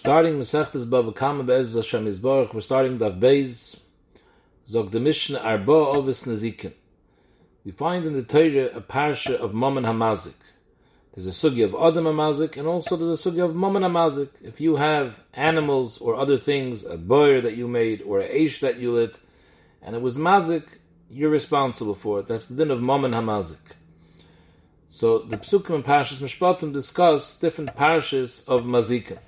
Starting Masechtes Bava Kama Be'ez Hashem Yisborach, we're starting Daf Beis, Zog the Mishnah Arba Ovis Nazikin. We find in the Torah a parsha of Mammon Hamazik. There's a sugi of Adam Hamazik, and also there's a sugi of Mammon Hamazik. If you have animals or other things, a boyer that you made, or a eish that you lit, and it was Mazik, you're responsible for it. That's the din of Mammon Hamazik. So the Psukim and Parshas Mishpatim discuss different parshas of Mazikim.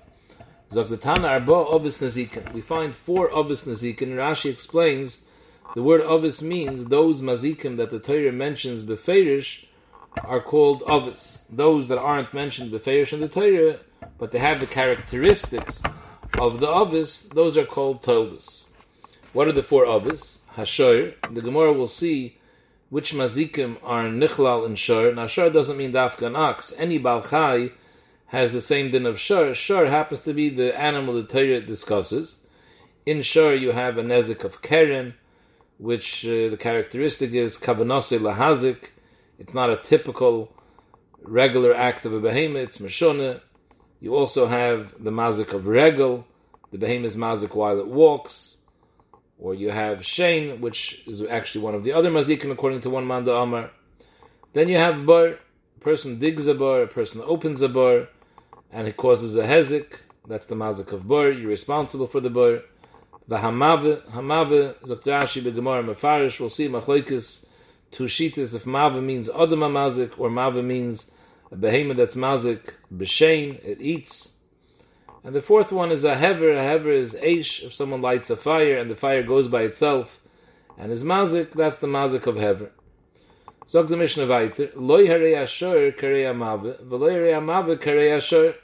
Zogdatana Arba Ovis Nazikin. We find four Ovis Nazikin, Rashi explains the word Ovis means those Mazikim that the Torah mentions Beferish are called Ovis. Those that aren't mentioned Beferish in the Torah, but they have the characteristics of the Ovis, those are called Toldos. What are the four Ovis? Hashor. The Gemara will see which mazikim are nichlal and shur. Now shur doesn't mean dafka an ox. Any balchai has the same din of shur. Shur happens to be the animal the Torah discusses. In shur you have a nezik of keren, which uh, the characteristic is kavanose lahazik. It's not a typical regular act of a behemoth. It's mashona. You also have the mazik of regel. The behemoth is mazik while it walks or you have Shane, which is actually one of the other mazikim according to one Manda Amar. Then you have bar, a person digs a bar, a person opens a bar, and it causes a hezik. That's the mazik of bar. You're responsible for the bar. The hamave, hamave, Zokrashi, Begemar, Mefarish, we'll see machlekes, two shitas, if mave means adama mazik, or mave means a behemoth that's mazik, b'shein, it eats. And the fourth one is a hever. A hever is aish. If someone lights a fire and the fire goes by itself and is mazik, that's the mazik of hever. Zog the Mishnah weiter. Loi harei ashur karei amave, v'loi harei amave karei ashur.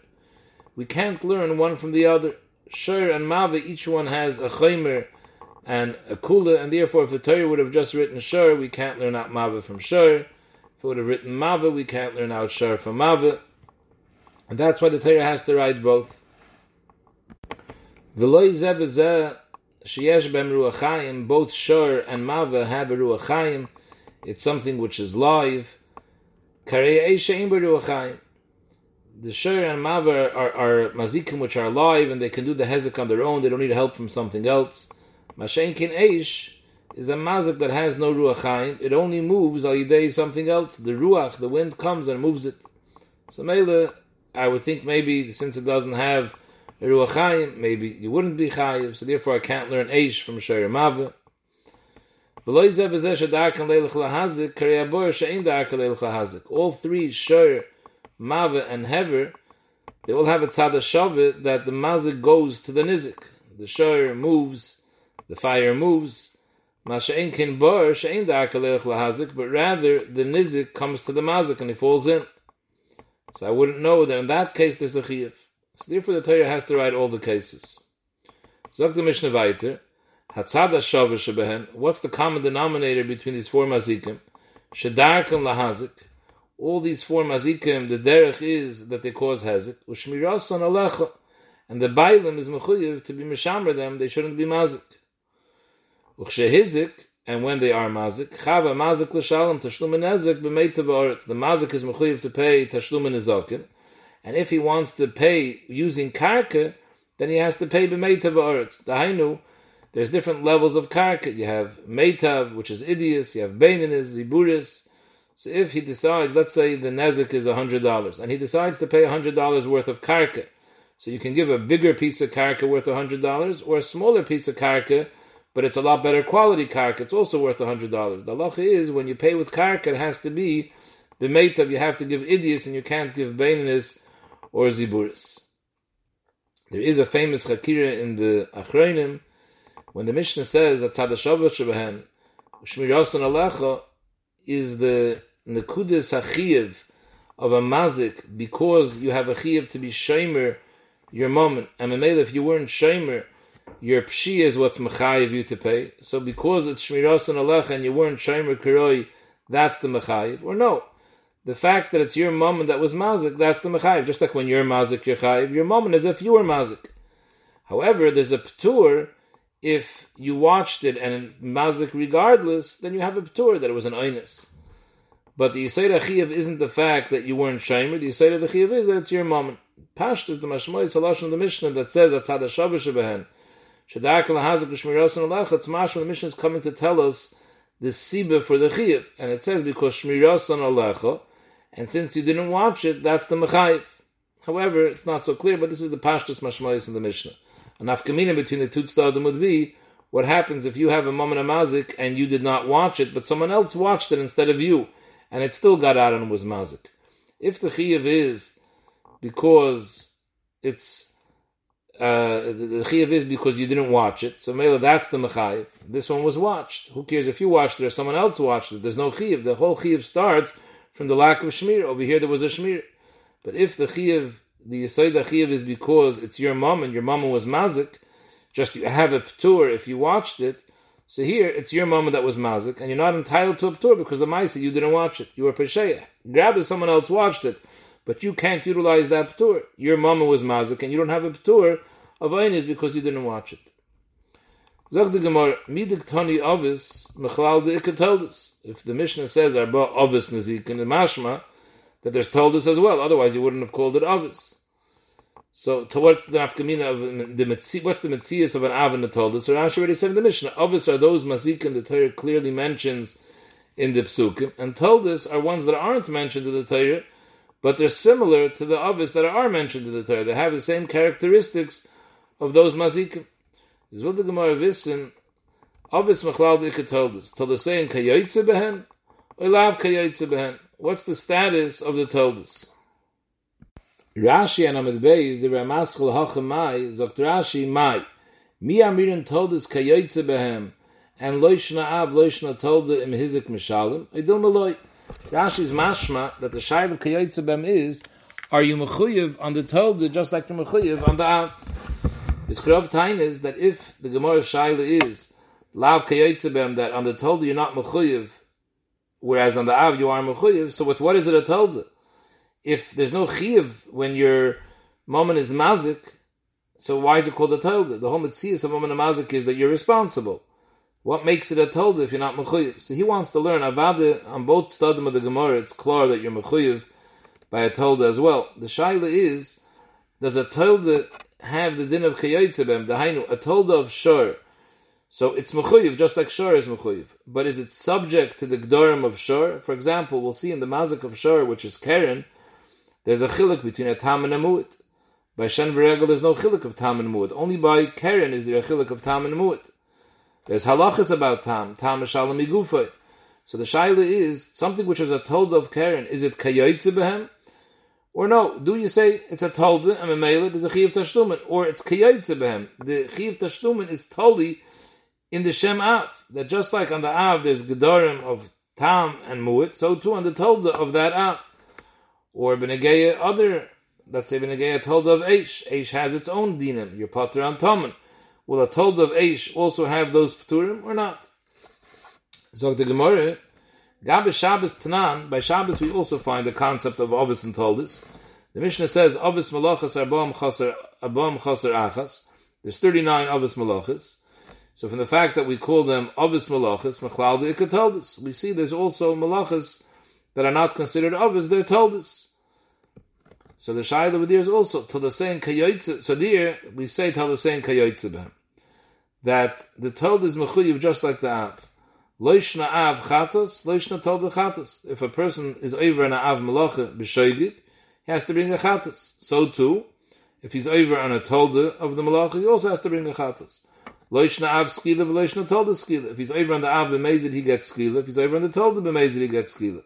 We can't learn one from the other. Shur and mave, each one has a chaymer and a kula, and therefore if the Torah would have just written shur, we can't learn out mave from shur. If it would have written mave, we can't learn out shur from mave. And that's why the Torah has to write both. V'loi zeh v'zeh sheyesh ruachayim, both shor and mava have a ruachayim. It's something which is live. Karei. The shor and mava are, are mazikim which are alive and they can do the hezek on their own. They don't need help from something else. Mashenkin eish is a mazik that has no ruachayim. It only moves al yidei something else. The ruach, the wind comes and moves it. So mele, I would think maybe since it doesn't have Ruachayim, maybe you wouldn't be chayiv, so therefore I can't learn Eish from Shari Mava. All three, Shur, Mava, and Hever, they all have a tzad shavit that the mazik goes to the nizik. The Shur moves, the fire moves, Masha'in kin bar, she'in da'arkalelech lahazik, but rather the nizik comes to the mazik and he falls in. So I wouldn't know that in that case there's a chiyuv. So therefore the Torah has to write all the cases. Zog the Mishnah weiter, Shavush Shebehen, what's the common denominator between these four mazikim? Shedarkim lahazik. All these four mazikim, the derech is that they cause hazik. Ushmirasan alecha. And the bailim is mechuyev to be mishamra them, they shouldn't be mazik. Ukshehizik, and when they are mazik, chava mazik l'shalom tashlum nezek b'meitav oretz. The mazik is mechuyev to pay tashlum nezakin. And if he wants to pay using karka, then he has to pay b'meitav oretz. Dahainu, there's different levels of karka. You have meitav, which is idius. You have beininis, ziburis. So if he decides, let's say the nezik is hundred dollars, and he decides to pay hundred dollars worth of karka, so you can give a bigger piece of karka worth hundred dollars, or a smaller piece of karka, but it's a lot better quality karka. It's also worth hundred dollars. The halacha is when you pay with karka, it has to be the meitav. You have to give idius, and you can't give beininis or ziburis. There is a famous chakira in the Achronim when the Mishnah says that Tzadashavat Shebehen Alecha is the Nekudis Achiyev of a mazik because you have a chiyev to be shamer your moment. And Mamela, if you weren't shamer, your pshi is what's mechayev you to pay. So because it's Shmirasan Alecha and you weren't shamer kiroi, that's the mechayev. Or no, the fact that it's your moment that was mazik, that's the mechayiv. Just like when you're mazik, you're chayiv. Your moment as if you were mazik. However, there's a ptur. If you watched it and mazik regardless, then you have a ptur that it was an oinus. But the Yisayr Achiyav isn't the fact that you weren't Shaimer. The Yisayr of the Chiyav is that it's your mom. Pasht is the Mashmoy Salash of the Mishnah that says that Tzad HaShavish Behen, Shadark Lahazik Shmiros and Alecha, it's Mashma, the Mishnah is coming to tell us the Siba for the Chiyav. And it says because Shmiros and Alecha, and since you didn't watch it, that's the Mechayiv. However, it's not so clear, but this is the Pashtus Mashmoyis in the Mishnah. An afkamina between the two tzadim would be what happens if you have a moment mazik and you did not watch it, but someone else watched it instead of you, and it still got out and was mazik. If the chiyuv is because it's uh, the chiyuv is because you didn't watch it, so maybe that's the mechayiv. This one was watched. Who cares if you watched it or someone else watched it? There's no chiyuv. The whole chiyuv starts from the lack of shmir. Over here there was a shmir. But if the chiyuv, the yisoid chiyuv is because it's your mom and your mama was mazik, just you have a ptur if you watched it. So here it's your mama that was mazik, and you're not entitled to a ptur because the ma'isa you didn't watch it. You were pesheya. Rather, someone else watched it, but you can't utilize that ptur. Your mama was mazik, and you don't have a ptur of einis because you didn't watch it. Zog the Gemara, midik tani avis, de. If the Mishnah says arba avis nazik in the mashma, that there's toldis as well. Otherwise, you wouldn't have called it avis. So, to what's the nafkamina of the mitzi, what's the mitzias of an av and the toldis? So Rashi already said in the Mishnah, avis are those mazikin the Torah clearly mentions in the psukim, and toldis are ones that aren't mentioned in the Torah, but they're similar to the avis that are mentioned in the Torah. They have the same characteristics of those mazikim. Is will the Gemara wissen, Avis machlal dike toldis. Toldis saying kayoytze behen, or lav behen. What's the status of the toldis? Rashi and Amid Beis, the Ramaschel Hachamai, Zokt Rashi Mai. Mi Amirin toldis kayoytze behem, and loishna av loishna tolda im hizik mishalim, idil maloi. Rashi's mashma that the shayv of kayoytze is, are you mechuyev on the tolda just like you're mechuyev on the av? His Krav Tain is that if the Gemara Shaila is Lav Kayotzebem, that on the Tolda you're not Mechuyev, whereas on the Av you are Mechuyev, so with what is it a Tolda? If there's no Chiyev when your moment is Mazik, so why is it called a Tolda? The whole Metzias of moment of Mazik is that you're responsible. What makes it a Tolda if you're not Mechuyev? So he wants to learn Avada on both Stadim of the Gemara, it's clear that you're Mechuyev by a Tolda as well. The Shaila is, does a Tolda have the din of kayotzebem, the hainu, a tolda of shor. So it's mechuyev, just like shor is mechuyev. But is it subject to the gdorim of shor? For example, we'll see in the mazik of shor, which is keren, there's a chilik between a tam and a mu'it. By shen v'regel, there's no chilik of tam and mu'it. Only by keren is there a chilik of tam and mu'it. There's halachas about tam, tam shalom igufay. So the shaila is something which is a tolda of keren. Is it kayotzebem? Or no, do you say it's a tolda and a mele, there's a chiv tashlumen, or it's kiyaytze behem. The chiv tashlumen is totally in the Shem Av. That just like on the Av there's gedorim of tam and muit, so too on the tolda of that Av. Or benegeya other, let's say benegeya tolda of Eish. Eish has its own dinim, your potter on. Will a tolda of Eish also have those pturim or not? So the Gemara, Gabe Shabbos Tanan, by Shabbos we also find the concept of Ovis and Toldis. The Mishnah says, Ovis Malachas Arbam Chaser Arbam Chaser Achas. There's 39 Ovis Malachas. So from the fact that we call them Ovis Malachas, Machlal de Toldis, we see there's also Malachas that are not considered Ovis, they're Toldis. So the Shaila over there is also to the same Kayoitze. So there we say to the same Kayoitze that the Told is Mechuyev just like the Av. Loishna av chatas, loishna tolda chatas. If a person is over an av malacha b'shoigit, he has to bring a chatas. So too, if he's over on a tolda of the malacha, he also has to bring a chatas. Loishna av skila v'loishna tolda skila. If he's over on the av b'mezid, he gets skila. If he's over on the tolda b'mezid, he gets skila.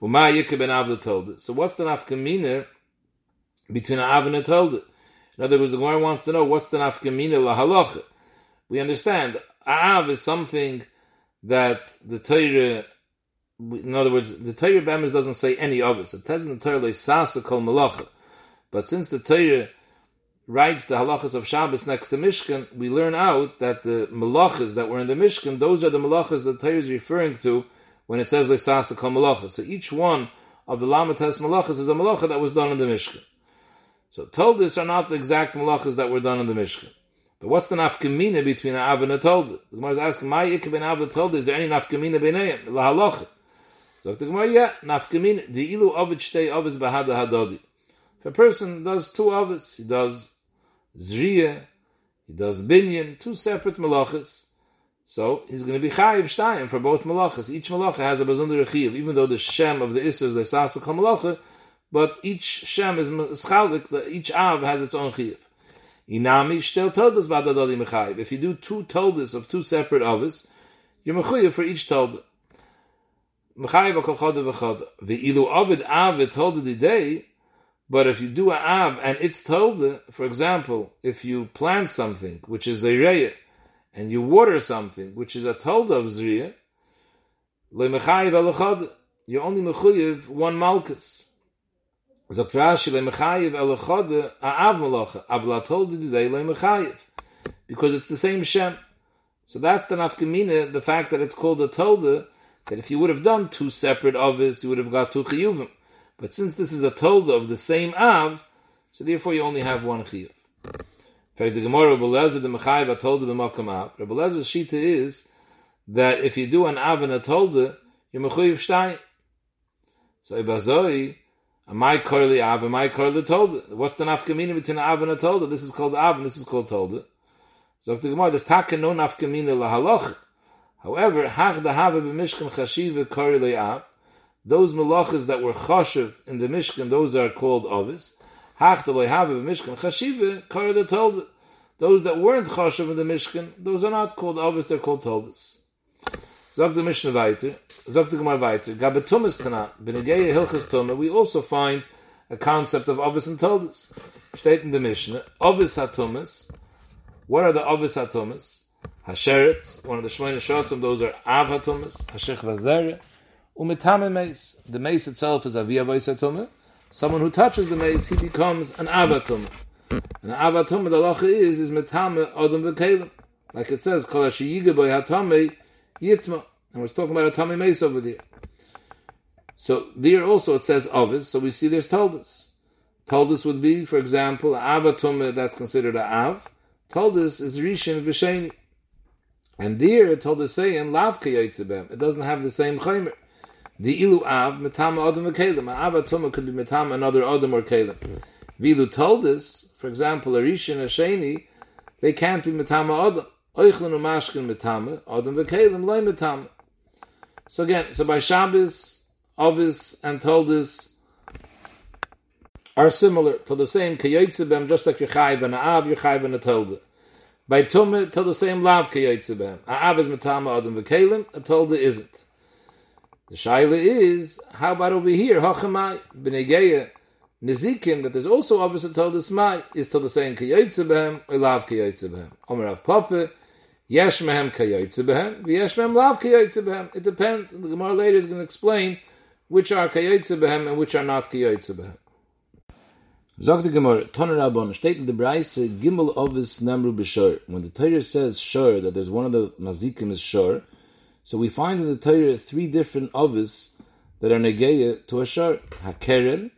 Uma ben av the tolda. So what's the nafkamina between an av and a? In other words, the Gemara wants to know what's the nafkamina la halacha. We understand av is something that the Torah, in other words, the Torah Bemis doesn't say any of us. It says in the Torah, Sasa kol malacha. But since the Torah writes the halachas of Shabbos next to Mishkan, we learn out that the malachas that were in the Mishkan, those are the malachas that the Torah is referring to when it says Sasa kol malacha. So each one of the Lamates malachas is a malacha that was done in the Mishkan. So told this are not the exact malachas that were done in the Mishkan. But what's the nafkamina between an av and a tolda? The Gemara is asking, "My ikah ben av and tolda? Is there any nafkamina b'neiim lahalocha?" So the Gemara, yeah, nafkamina the ilu ovid shtei ovis bahada hadodi. If a person does two others, he does zriya, he does binyan, two separate malachas, so he's going to be chayiv shtayim for both malachas. Each malacha has a bazundar chayiv, even though the shem of the isser is the sasach malacha, but each shem is schalik, each av has its own chayiv. Inami still toldas badadali mechayiv. If you do two toldas of two separate avos, you're mechayiv for each tolda. Mechayiv akol chodah v'chodah. Ve'ilu avid av v'tolda the day, but if you do a av and it's tolda, for example, if you plant something, which is a reyah, and you water something, which is a tolda of zriya, le mechayiv alachad, you're only mechayiv one malchus. Sagt Rashi, le mechayiv a'av malacha, avla tolda didei le because it's the same shem. So that's the nafkamina, the fact that it's called a tolda, that if you would have done two separate avis, you would have got two chiyuvim. But since this is a tolda of the same av, so therefore you only have one chiyuv fact, the Gemara Rabbi Lezer the Mechayiv told the B'makam Av. Shita is that if you do an Av and a Tolda, you're Shtayim. So Ibazoi, my Korli Av, a my Korli Tolda. What's the nafkamina between Av and a Tolda? This is called Av and this is called Tolda. So the Gemara, there's taka no nafkamina lahaloch. However, hach da have b'mishkan chashiva Korli Av. Those malachas that were chashiv in the Mishkan, those are called Avis. Hachtaloi have Mishkan Chashiva, Karada told those that weren't Chashiv in the Mishkan, those are not called Avis, they're called Toldas. Zog the Mishnah weiter, Zog the Gemara weiter, Gabatumas Tana, Benegeya Hilchas Toma, we also find a concept of Avis and Toldas. Steht in the Mishnah, Avis HaTumas, what are the Avis HaTumas? Hasheret, one of the Shemona Shotzim, those are Av HaTumas, Hashech Vazere, Umetame Meis. The Meis itself is Aviyah Vais HaTumah, someone who touches the mace, he becomes an avatum. An avatum, the lacha is, is metame odom v'kelim. Like it says, kol ha-sheyiga boy hatame yitma. And we're talking about a tummy mace over there. So there also it says ovis, so we see there's toldus. Toldus would be, for example, avatum that's considered a av. Toldus is rishin v'sheni. And there, told us saying, lav It doesn't have the same chaymer. The ilu av metama adam v'kelim. Av atuma could be metama another adam or kelim. Vilu told us, for example, a rishon a they can't be metama adam. Oichlin umashkin metama adam v'kelim loy metama. So again, so by Shabbos, Ovis, and Toldis are similar to the same kayotzebem, just like Yechayv and Av, Yechayv and a Tolda. By Tumah, to the same Lav kayotzebem. Av is metama adam v'kelim, a Tolda isn't. The shaila is, how about over here? Hachamai, b'negeya, nezikim, that there's also opposite told us mai, is to the saying kiyotze behem, or lav kiyotze behem. Omer av papa, yesh mehem kiyotze behem, v'yesh mehem lav kiyotze behem. It depends, the Gemara later is going to explain which are kiyotze behem and which are not kiyotze behem. Sagt the Gemara, Toner Rabban, steht in the Braise, Gimel Ovis Namru B'Shor. When the Torah says Shor, that there's one of the mazikim is Shor, so we find in the Torah three different ovis that are negeya to a shar. Hakeren,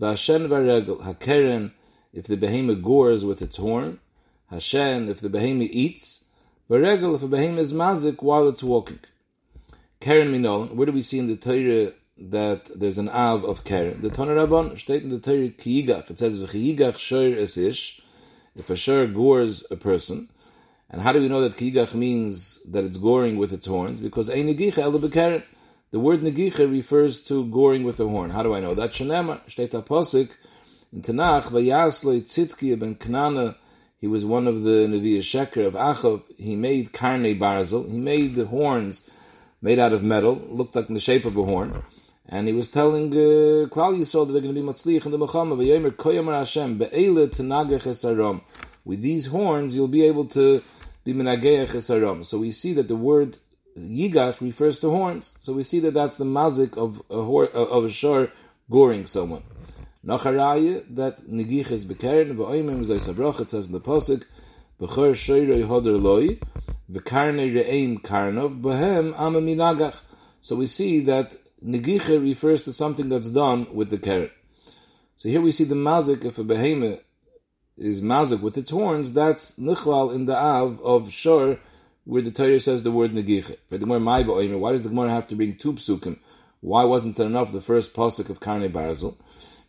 Vashen varegel. Hakeren, if the behemoth gores with its horn. Hashen, if the behemoth eats. Varegel, if a behemoth is mazik while it's walking. Keren minol. Where do we see in the Torah that there's an av of Keren? The Toner Rabban state in the Torah kiyigach. It says v'chiyigach shor es ish. If a shor gores a person. And how do we know that kigach means that it's goring with its horns? Because ein negicha el The word negicha refers to goring with a horn. How do I know that? Shenema shteta posik in Tanakh vayasle tzitki ben Knana. He was one of the Nevi'ah Sheker of Achav. He made karne barzel. He made the horns made out of metal, looked like in the shape of a horn. And he was telling uh, Klal Yisrael that they're going to be matzliach in the Mechama. V'yomer koyamar Hashem be'ele tenagach esarom. With these horns, you'll be able to be Minagearom. so we see that the word yigach refers to horns. So we see that that's the mazik of a of a shor goring someone. Nacharaya that nigich is bekeren v'oimim zay It says in the pasuk b'chor shoyrei hoder loy v'karne re'eim karnov b'hem amaminagach. So we see that negicha refers to something that's done with the keren. So here we see the mazik if a behemoth is mazik with its horns, that's nichlal in the av of shor, where the Torah says the word negiche. But the Why does the Gemara have to bring two psukim? Why wasn't it enough the first pasuk of Karne Barzel?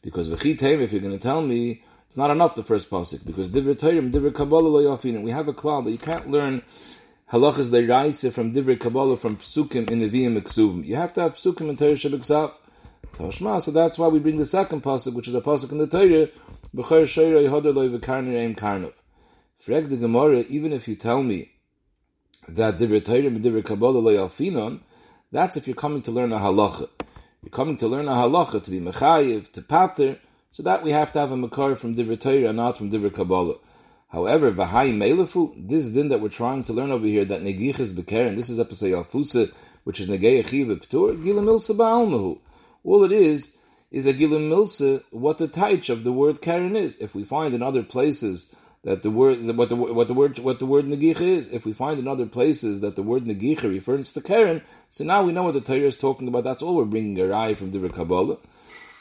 Because v'chitayim, if you're going to tell me, it's not enough the first pasuk because divrei Torah, divrei Kabbalah lo yafin. We have a cloud that you can't learn halachas leiraisa from divrei Kabbalah from psukim in the viyim eksuvim. You have to have psukim in Torah shabiksav. Toshma. So that's why we bring the second pasuk, which is a pasuk in the Torah. B'cher sheira yehoder lo aim karnov. Freg the Gemara, even if you tell me that divrei Torah and divrei Kabbalah lo yafinon, that's if you're coming to learn a halacha. You're coming to learn a halacha to be mechayiv, to pater. So that we have to have a makar from divrei Torah, not from divrei Kabbalah. However, v'hai meilefu, this din that we're trying to learn over here, that negich is bekeren, this is episode alfusa, which is negei achiv p'tur, gila milsa ba'almahu. All it is, is a gilim milsa, what the taich of the word karen is. If we find in other places that the word what the what the word what the word negicha is. If we find in other places that the word negicha refers to Karen, so now we know what the Torah is talking about. That's all we're bringing a rai from Divrei Kabbalah.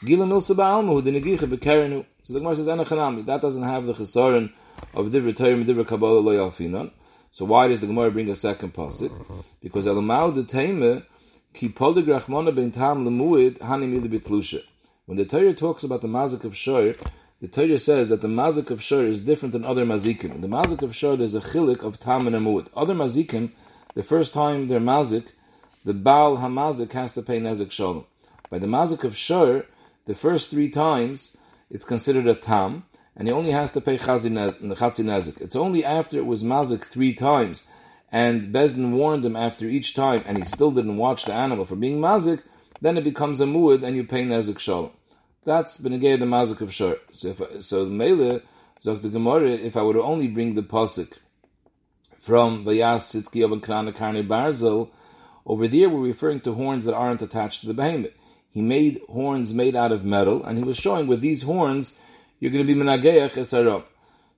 Gila milsa ba'almahu the negicha bekarenu. So the Gemara says enachanami that doesn't have the chesaron of Divrei Torah and Divrei Kabbalah lo yalfinon. So why does the Gemara bring a second pasuk? Because elamau the taime ki poligrach mona ben tam lemuid hanim bitlusha. When the Torah talks about the mazik of shor, the Torah says that the mazik of shor is different than other mazikim. In the mazik of shor, there's a chilik of tam and amud. Other mazikim, the first time they're mazik, the baal hamazik has to pay nezik shalom. By the mazik of shor, the first three times, it's considered a tam, and he only has to pay chatzi nezik. It's only after it was mazik three times, and Bezdin warned him after each time, and he still didn't watch the animal for being mazik, then it becomes a muad, and you pay nezik shalom. That's benegay the mazik of shor. So if so, mele zok the gemara. If I would only bring the pasuk from vayas sitzki of krana karne barzel, over there we're referring to horns that aren't attached to the behemoth. He made horns made out of metal, and he was showing with these horns you're going to be menageach esarom.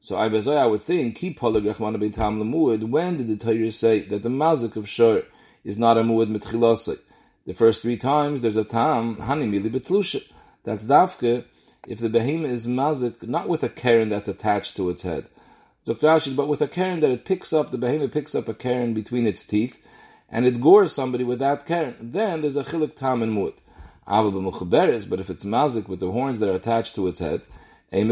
So I I would think keep holagrachmana beitam lemuad. When did the Torah say that the mazik of shor is not a muad mitchilasei? The first three times there's a tam hani mili betlusha. That's dafke if the behemoth is mazik, not with a karen that's attached to its head, but with a karen that it picks up, the behemoth picks up a karen between its teeth, and it gores somebody with that karen. Then there's a chilik tam and mut. But if it's mazik with the horns that are attached to its head, then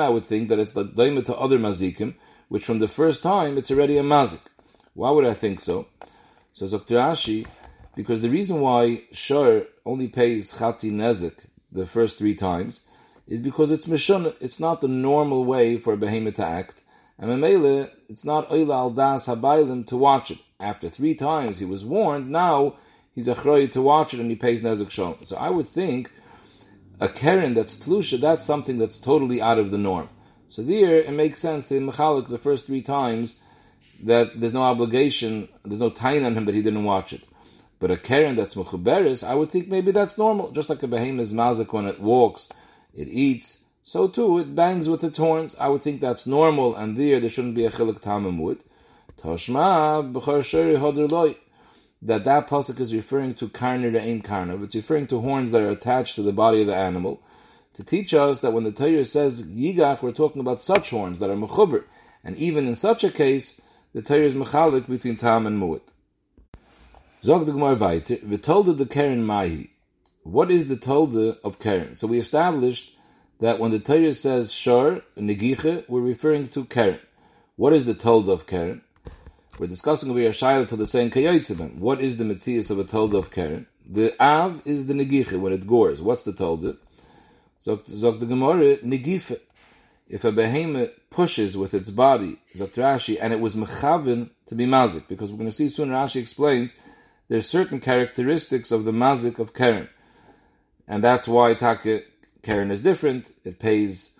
I would think that it's the daima to other mazikim, which from the first time it's already a mazik. Why would I think so? So Zokter because the reason why Shor only pays Chatzi Nezik the first three times is because it's Mishun, it's not the normal way for a behemoth to act. And Memele, it's not Oila al Das Habaylim to watch it. After three times he was warned, now he's a chroy to watch it and he pays Nezik Shalom. So I would think a Karen that's Tlusha, that's something that's totally out of the norm. So there, it makes sense to Mechalik the first three times that there's no obligation, there's no time on him that he didn't watch it. But a Karen that's Mechuberis, I would think maybe that's normal. Just like a behemoth is mazik when it walks, it eats, so too it bangs with its horns. I would think that's normal, and there there shouldn't be a chilik tamamud. Toshma b'char sheri That that pasuk is referring to karner aim karnav. It's referring to horns that are attached to the body of the animal to teach us that when the Torah says yigach, we're talking about such horns that are mechuber, and even in such a case, the Torah is mechalik between tam and mu'it. Zog the Gemara weiter, v'tolda the Karen Mahi. What is the tolda of Karen? So we established that when the Torah says shor, negiche, we're referring to Karen. What is the tolda of Karen? We're discussing over here Shaila to the saying Kayotzibim. What is the Metzias of a tolda of Karen? The Av is the negiche, when it gores. What's the tolda? Zog the Gemara, negife. If a behemoth pushes with its body, Zog Rashi, and it was mechavin to be mazik, because we're going to see soon Rashi explains there's certain characteristics of the mazik of Karen. And that's why Take Karen is different. It pays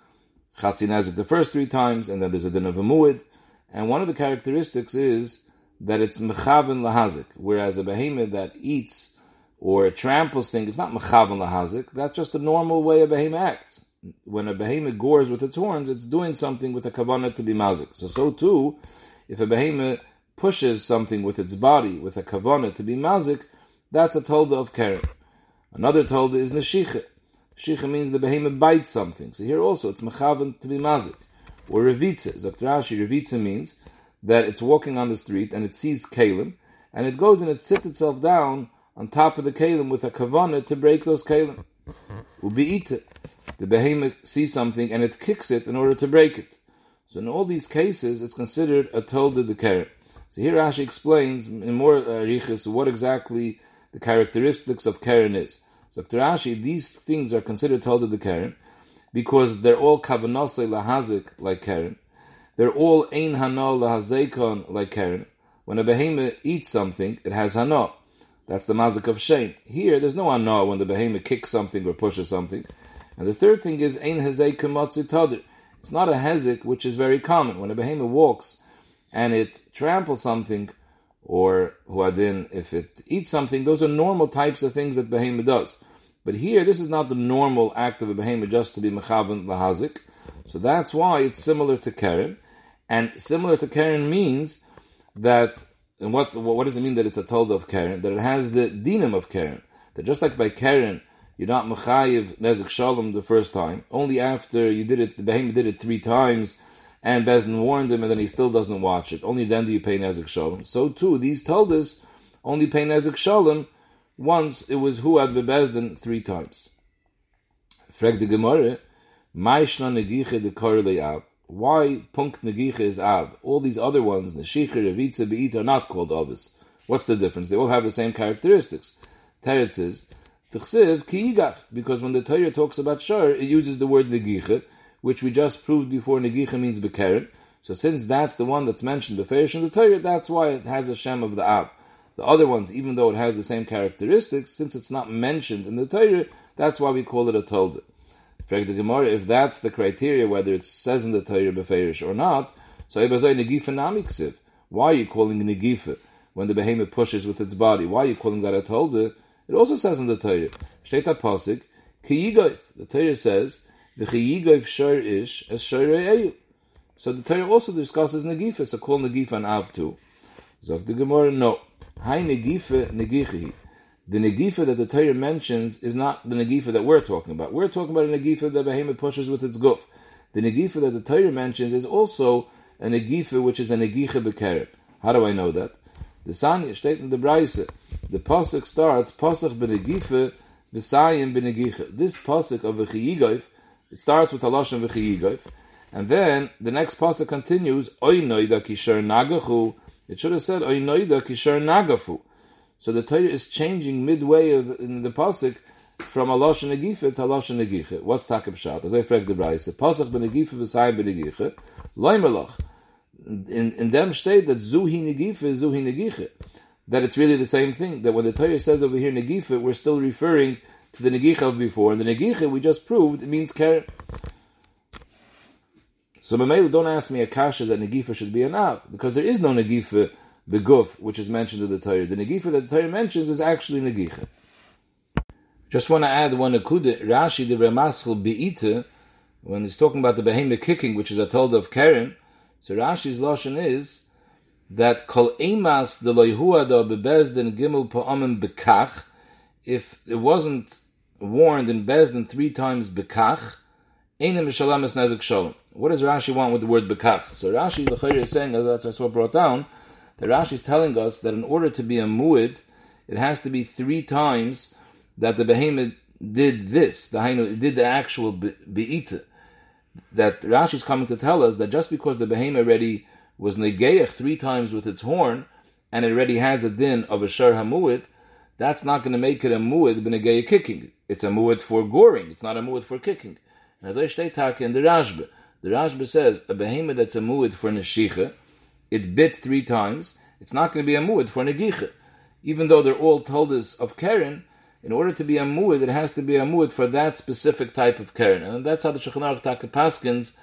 Chatzi Nazik the first three times, and then there's a din of a muid. And one of the characteristics is that it's mechaven lahazik, whereas a behemoth that eats or tramples things, it's not mechaven lahazik. That's just the normal way a behemoth acts. When a behemoth gores with its horns, it's doing something with a kavanah to be mazik. So, so too, if a behemoth pushes something with its body, with a kavana to be mazik, that's a tolda of keren. Another tolda is neshicha. Shicha means the behemoth bites something. So here also it's mechavan to be mazik. Or revitza. Zaktrashi, revitza means that it's walking on the street and it sees kalim, and it goes and it sits itself down on top of the kalim with a kavana to break those kalim. Ubi'ita. the behemoth sees something and it kicks it in order to break it. So in all these cases, it's considered a tolda de keren. So here Rashi explains in more uh, what exactly the characteristics of keren is. So to Rashi, these things are considered tolda de keren because they're all kavanose lahazik like keren. They're all ein hana lahazekon like keren. When a behemoth eats something, it has hana. That's the mazik of shame. Here, there's no hana when the behemoth kicks something or pushes something. And the third thing is ein hezek tadir. It's not a hezik, which is very common. When a behemoth walks and it tramples something, or huadin, if it eats something, those are normal types of things that behemoth does. But here, this is not the normal act of a behemoth just to be mechavan lahazik. So that's why it's similar to keren. And similar to keren means that, and what, what does it mean that it's a told of keren? That it has the dinam of keren. That just like by keren, you're not mechayiv nezik shalom the first time. Only after you did it, the behemoth did it three times, and Bezdin warned him, and then he still doesn't watch it. Only then do you pay nezik shalom. So too, these us only pay nezik shalom once it was who had bebezdin three times. Frag the Gemara, Maishna negiche de korle av. Why punk negiche is av? All these other ones, neshiche, revitza, be'it, are not called avis. What's the difference? They all have the same characteristics. Teretz says, Tchsiv ki because when the Torah talks about shar, it uses the word negiche, which we just proved before negiche means bekeren. So since that's the one that's mentioned, the in the Torah, that's why it has a shem of the av. The other ones, even though it has the same characteristics, since it's not mentioned in the Torah, that's why we call it a Tolda. if that's the criteria, whether it says in the Torah Beferish or not, so Why are you calling Negifa when the behemoth pushes with its body? Why are you calling that a Tolda? It also says in the Torah, Shteit Pasik, Ki The Torah says, So the Torah also discusses Negifa, so call Negifa an. Zog the Gemara, no. Hai negife negichi. The negifa that the Torah mentions is not the negifa that we're talking about. We're talking about a negifa that behemoth pushes with its guf. The negifa that the Torah mentions is also a negifa which is a negifa bekeret. How do I know that? The Sanya steht in the Braise. The pasuk starts pasuk benegife v'sayim benegiche. This pasuk of v'chiyigoif, it starts with halashon v'chiyigoif, and then the next pasuk continues oinoida da kishar nagachu it should have said Oinoida Kishar Nagafu. So the Torah is changing midway of, in the pasuk from Alosh Negife to Alosh Negiche. What's Takab Shat? As I frag the Braise, Pasuk Benegife v'Sayim Benegiche, Loimerloch. In, in them state that Zuhi Negife, Zuhi Negiche. That it's really the same thing. That when the Torah says over here Negife, we're still referring to the Negiche of before. And the Negiche we just proved, it means care. So Mamela, don't ask me a kasha that Negifa should be an because there is no Negifa beguf, which is mentioned in the Torah. The Negifa that the Torah mentions is actually Negifa. Just want to add one akuda, Rashi the Ramaschel Be'ite, when he's talking about the behemoth kicking, which is a told of Karen, so Rashi's lashon is that kol emas de loyhuada bebezdin gimel pa'amim bekach, if it wasn't warned in Bezdin three times bekach, Nezik Shalom. What does Rashi want with the word Bekach? So Rashi the is saying, as that's I saw brought down, that Rashi is telling us that in order to be a muid, it has to be three times that the behemoth did this, the Hainu did the actual be'ita. That Rashi is coming to tell us that just because the behemoth already was negeach three times with its horn, and it already has a din of a shar hamuid, that's not going to make it a muid b'negeya kicking. It's a muid for goring. It's not a muid for kicking. And as I state in the Rashba, the Rashba says a behemoth that's a muad for neshicha, it bit three times. It's not going to be a muad for negicha, even though they're all told us of keren. In order to be a muad, it has to be a muad for that specific type of keren, and that's how the Shulchan Aruch Taka paskins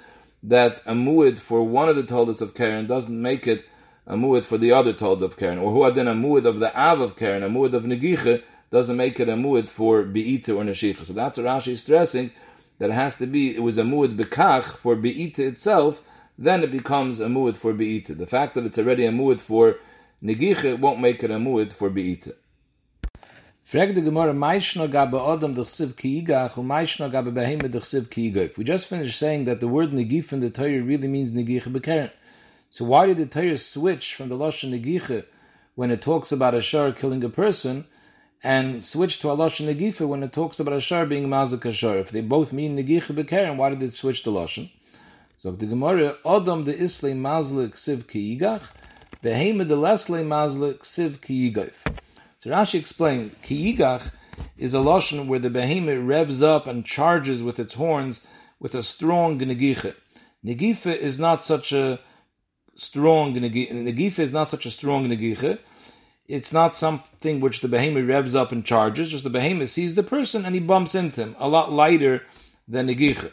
that a muad for one of the toldas of keren doesn't make it a muad for the other told of keren, or who had then a muad of the av of keren, a muad of negicha doesn't make it a muad for beita or neshicha. So that's what Rashi is stressing that it has to be, it was a muad bekach for be'ita itself, then it becomes a muad for be'ita. The fact that it's already a muad for negiche won't make it a muad for be'ita. Frag. We just finished saying that the word negif in the Torah really means negich bekeren. So why did the Torah switch from the Lashon negiche when it talks about a killing a person, and switch to a lashon negifa when it talks about a shar being mazik a shar. If they both mean negicha bekeren, why did it switch to lashon? So the Gemara, Adam de Isle Mazle Ksiv Ki Yigach, Behema de Lesle Mazle Ksiv Ki Yigaf. So Rashi explains, Ki Yigach is a lashon where the behemoth revs up and charges with its horns with a strong negicha. Negifa is not such a strong negifa is not such a strong negicha. It's not something which the behemoth revs up and charges. Just the behemoth sees the person and he bumps into him, a lot lighter than negicha.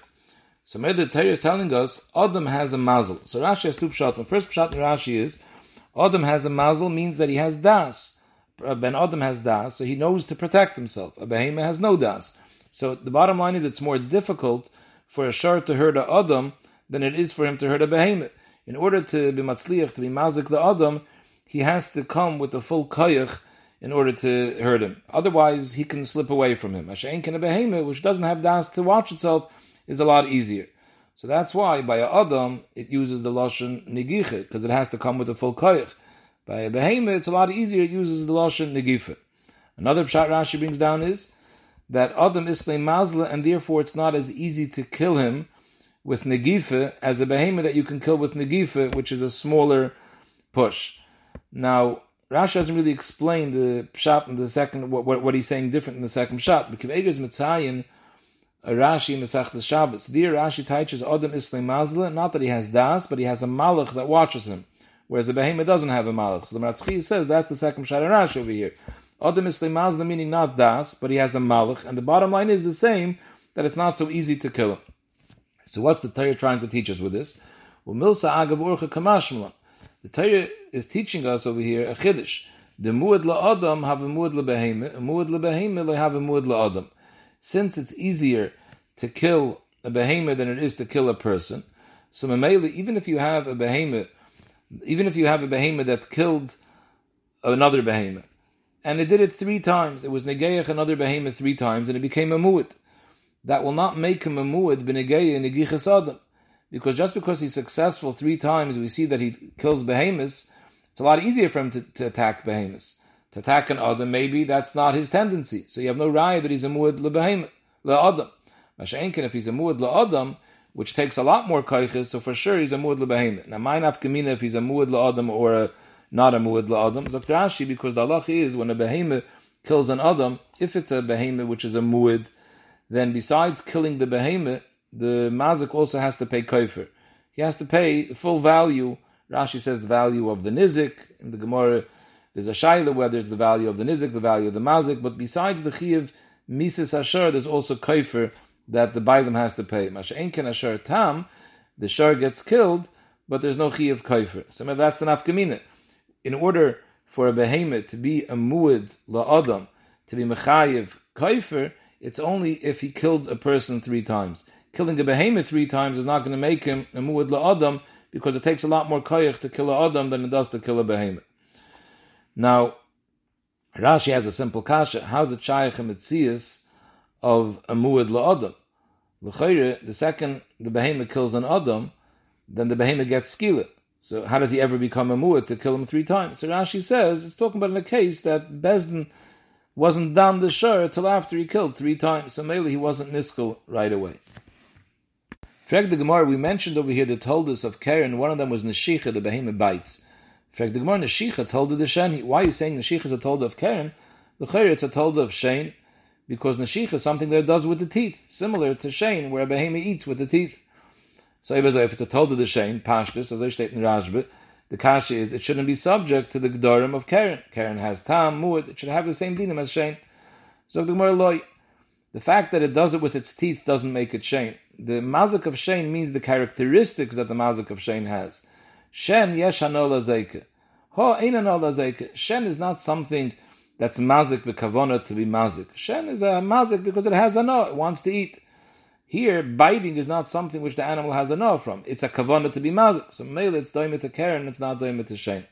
So the Torah is telling us Adam has a mazel. So Rashi has two pshat. The first pshat in Rashi is Adam has a mazel means that he has das. Uh, ben Adam has das, so he knows to protect himself. A behemoth has no das. So the bottom line is it's more difficult for a shar to hurt a Adam than it is for him to hurt a behemoth. In order to be matzliach, to be mazik the Adam, he has to come with the full koyach in order to hurt him. Otherwise, he can slip away from him. Ashain can a behemoth, which doesn't have das to watch itself, is a lot easier. So that's why by a Adam it uses the lashon negiche because it has to come with a full koyach. By a behemoth it's a lot easier. It uses the lashon negife. Another pshat Rashi brings down is that Adam is mazla and therefore it's not as easy to kill him with negife as a behemoth that you can kill with negife, which is a smaller push. Now Rashi doesn't really explain the pshat in the second what, what, what he's saying different in the second pshat. Because Eger's Mitzayin uh, Rashi Mesachtes Shabbos. There Rashi teaches Adam Islam Mazla, not that he has das, but he has a malach that watches him, whereas a behemoth doesn't have a malach. So the Matzchi says that's the second Shad Rashi over here. Adam Islam Mazla meaning not das, but he has a malach, and the bottom line is the same, that it's not so easy to kill him. So what's the Torah trying to teach us with this? Milsa agav urcha kamashmala. The Torah is teaching us over here a chiddush. The muad la adam have a muad la behemoth, a muad la they have a muad la adam since it's easier to kill a behemoth than it is to kill a person, so Mamela, even if you have a behemoth, even if you have a behemoth that killed another behemoth, and it did it three times, it was negayach another behemoth three times, and it became a muad. That will not make him a muad b'negayah negichas adam, because just because he's successful three times, we see that he kills behemoths. It's a lot easier for him to, to attack behemoths to attack an Adam, maybe that's not his tendency. So you have no raya that he's a muad lebehemoth, le'adam. Masha'enkin, if he's a muad le'adam, which takes a lot more kaiches, so for sure he's a muad lebehemoth. Now, mine afkamina if he's a muad le'adam or a, not a muad le'adam, Zok because the halach is when a behemoth kills an Adam, if it's a behemoth which is a muad, then besides killing the behemoth, the mazik also has to pay kaifer. He has to pay full value. Rashi says the value of the nizik in the Gemara there's a shaila whether it's the value of the nizik, the value of the mazik, but besides the chiv mises asher, there's also kaifer that the bailam has to pay. Masha'enken asher tam, the shar gets killed, but there's no chiv kaifer. So that's the nafkamina. In order for a behemoth to be a muad la'adam, to be mechayiv kaifer, it's only if he killed a person three times. Killing a behemoth three times is not going to make him a muad la'adam because it takes a lot more kayach to kill a adam than it does to kill a behemoth. Now, Rashi has a simple kasha. How's it shaykh mitzias of a muad la'adam? L'chayre, the second the behemoth kills an adam, then the behemoth gets skila. So how does he ever become a muad to kill him three times? So Rashi says it's talking about in a case that Bezdin wasn't done the shur till after he killed three times. So maybe he wasn't niskal right away. Frag the Gemara, we mentioned over here the told us of Karen, one of them was Neshicha, the behemoth bites. Fact, the Gemara Neshicha told the Sheni. Why are you saying Neshicha is a told of Karen? The Chayyar, it's a told of Shane, because Neshicha is something that it does with the teeth, similar to Shane, where a behemoth eats with the teeth. So if it's a told of Shane, Pashtus, as I state in Rashba, the Kasha is it shouldn't be subject to the Gdorim of Karen. Karen has Tam, Muad, it should have the same dinim as Shane. So the Gemara the fact that it does it with its teeth doesn't make it Shane. The mazik of Shane means the characteristics that the mazik of Shane has. Shen yesh hanola zeike. Ho ein hanola zeike. Shen is not something that's mazik bekavona to be mazik. Shen is a mazik because it has a no, it wants to eat. Here, biting is not something which the animal has a no from. It's a kavona to be mazik. So mele, it's doimit to Karen, it's not doimit to Shen. In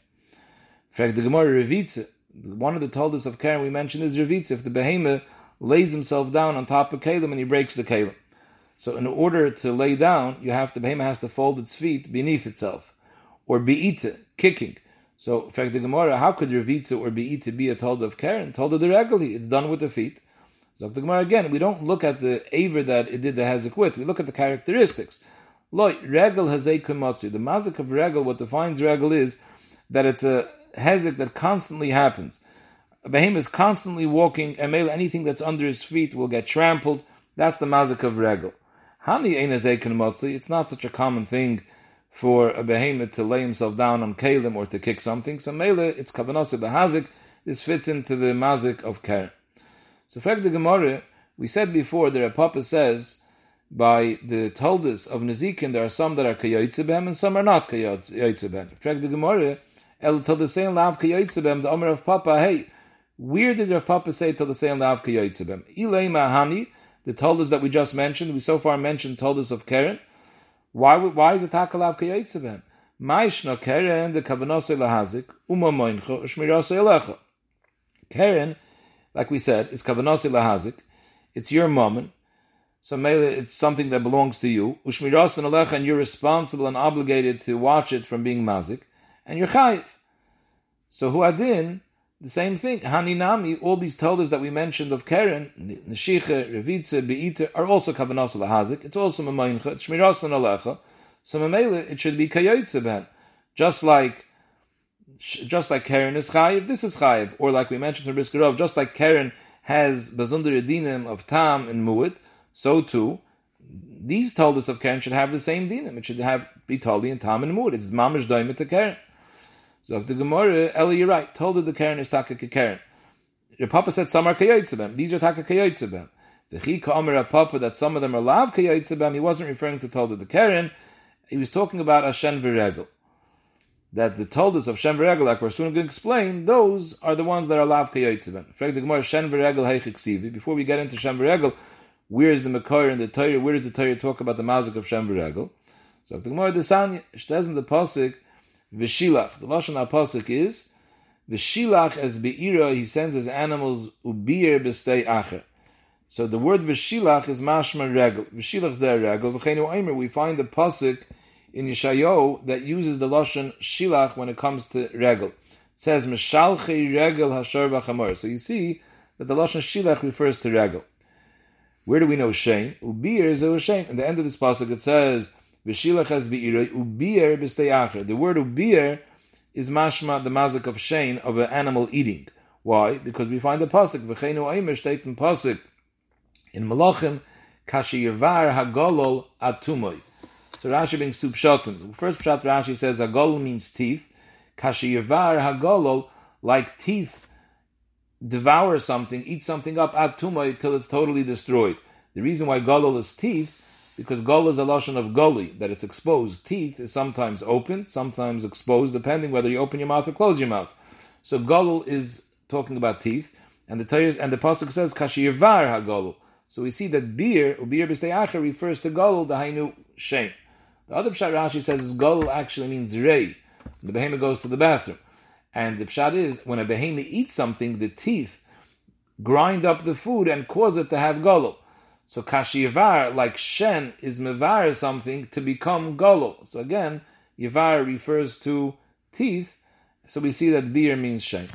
fact, the Gemara Revitze, one of the tolders of Karen we mentioned is Revitze, if the behemoth lays himself down on top of Kalim and he breaks the Kalim. So in order to lay down, you have the behemoth has to fold its feet beneath itself or be'ita, kicking. So, in fact, the Gemara, how could Ravitza or Be'ita be a told of Karen? Told regally, it's done with the feet. So, the Gemara again, we don't look at the aver that it did the Hezek with, we look at the characteristics. Loi, regel a. The mazik of regel, what defines regel is that it's a hezek that constantly happens. A behemoth is constantly walking, and anything that's under his feet will get trampled. That's the mazik of regel. Hani It's not such a common thing for a behemoth to lay himself down on kalim or to kick something. So mele, it's kavanasa behazik. This fits into the mazik of keren. So, fact the Gemara, we said before that a Papa says by the Toldus of Nezikin, there are some that are kayotzebem and some are not kayotzebem. Fact the Gemara, El Toldusayim lav kayotzebem, the Omer of Papa, hey, where did Rav Papa say Toldusayim lav kayotzebem? Ilay mahani, the Toldus that we just mentioned, we so far mentioned Toldus of Keren. Why, why is it Takalav kayotzebem? Maishna Keren, the Kavanose lahazik, Uma moincho, Shmirose elecha. Keren, like we said, is Kavanose lahazik. It's your moment so maybe it's something that belongs to you. Ushmiras and alecha, and you're responsible and obligated to watch it from being mazik, and you're chayiv. So huadin, the same thing. Haninami, all these toldas that we mentioned of Keren, Neshicha, Revitze, Beiter, are also kavanas lahazik. It's also mamayincha, it's shmiras and alecha. So mamela, it should be kayotze ben. Just like just like Keren is chayiv, this is chayiv. Or like we mentioned from Brisker Rov, just like Keren has bazunder edinim of tam and mu'id, so too, these toldus of Karen should have the same dinim. It should have be toldi and tam and mood. It's mamish doimit to Karen. So the Gemara, Eli, you're right. Told the Karen is taka Karen. Your papa said some are kayotzebem. These are taka kayotzebem. The chika omer papa that some of them are lav kayotzebem. He wasn't referring to told the Karen. He was talking about Ashen Viregel. That the toldus of Shen Viregel, like we're soon going to explain, those are the ones that are lav kayotzebem. the Gemara, Shen Viregel Before we get into Shen Viregel, where is the Makar in the Torah? Where does the Torah talk about the mazik of Shen V'regel? So the Gemara Desanya, it says in the pasuk V'shilach. The lashon pasuk is V'shilach as beira. He sends his animals ubir b'stei acher. So the word V'shilach is mashma regel. V'shilach zeh regel. V'cheinu aimer. We find the pasuk in Yeshayo that uses the lashon shilach when it comes to regel. It says Mishalchei regel hashar v'chamor. So you see that the lashon shilach refers to regel. Where do we know Shane? Ubir is a Shane. At the end of this pasuk it says, The word ubir is mashma, the mazik of Shane, of an animal eating. Why? Because we find the pasuk, V'cheinu aimer shteitin pasuk, in Malachim, kashi yavar hagolol atumoy. So Rashi brings two pshatim. First pshat Rashi says hagolol means teeth. Kashi yavar hagolol, like teeth devour something, eat something up at tumah till it's totally destroyed. The reason why golol is teeth, because golol is a lotion of goli, that it's exposed. Teeth is sometimes open, sometimes exposed, depending whether you open your mouth or close your mouth. So golol is talking about teeth, and the Torah, and the pasuk says kashiyavar hagolol. So we see that beer, beer b'steyacher, refers to golol, the hainu shame. The other pshat Rashi says golol actually means rei. The behemoth goes to the bathroom. And the pshat is, when a behemoth eats something, the teeth grind up the food and cause it to have golol. So kashivar, like shen, is mevar something to become golol. So again, yavar refers to teeth. So we see that beer means shen.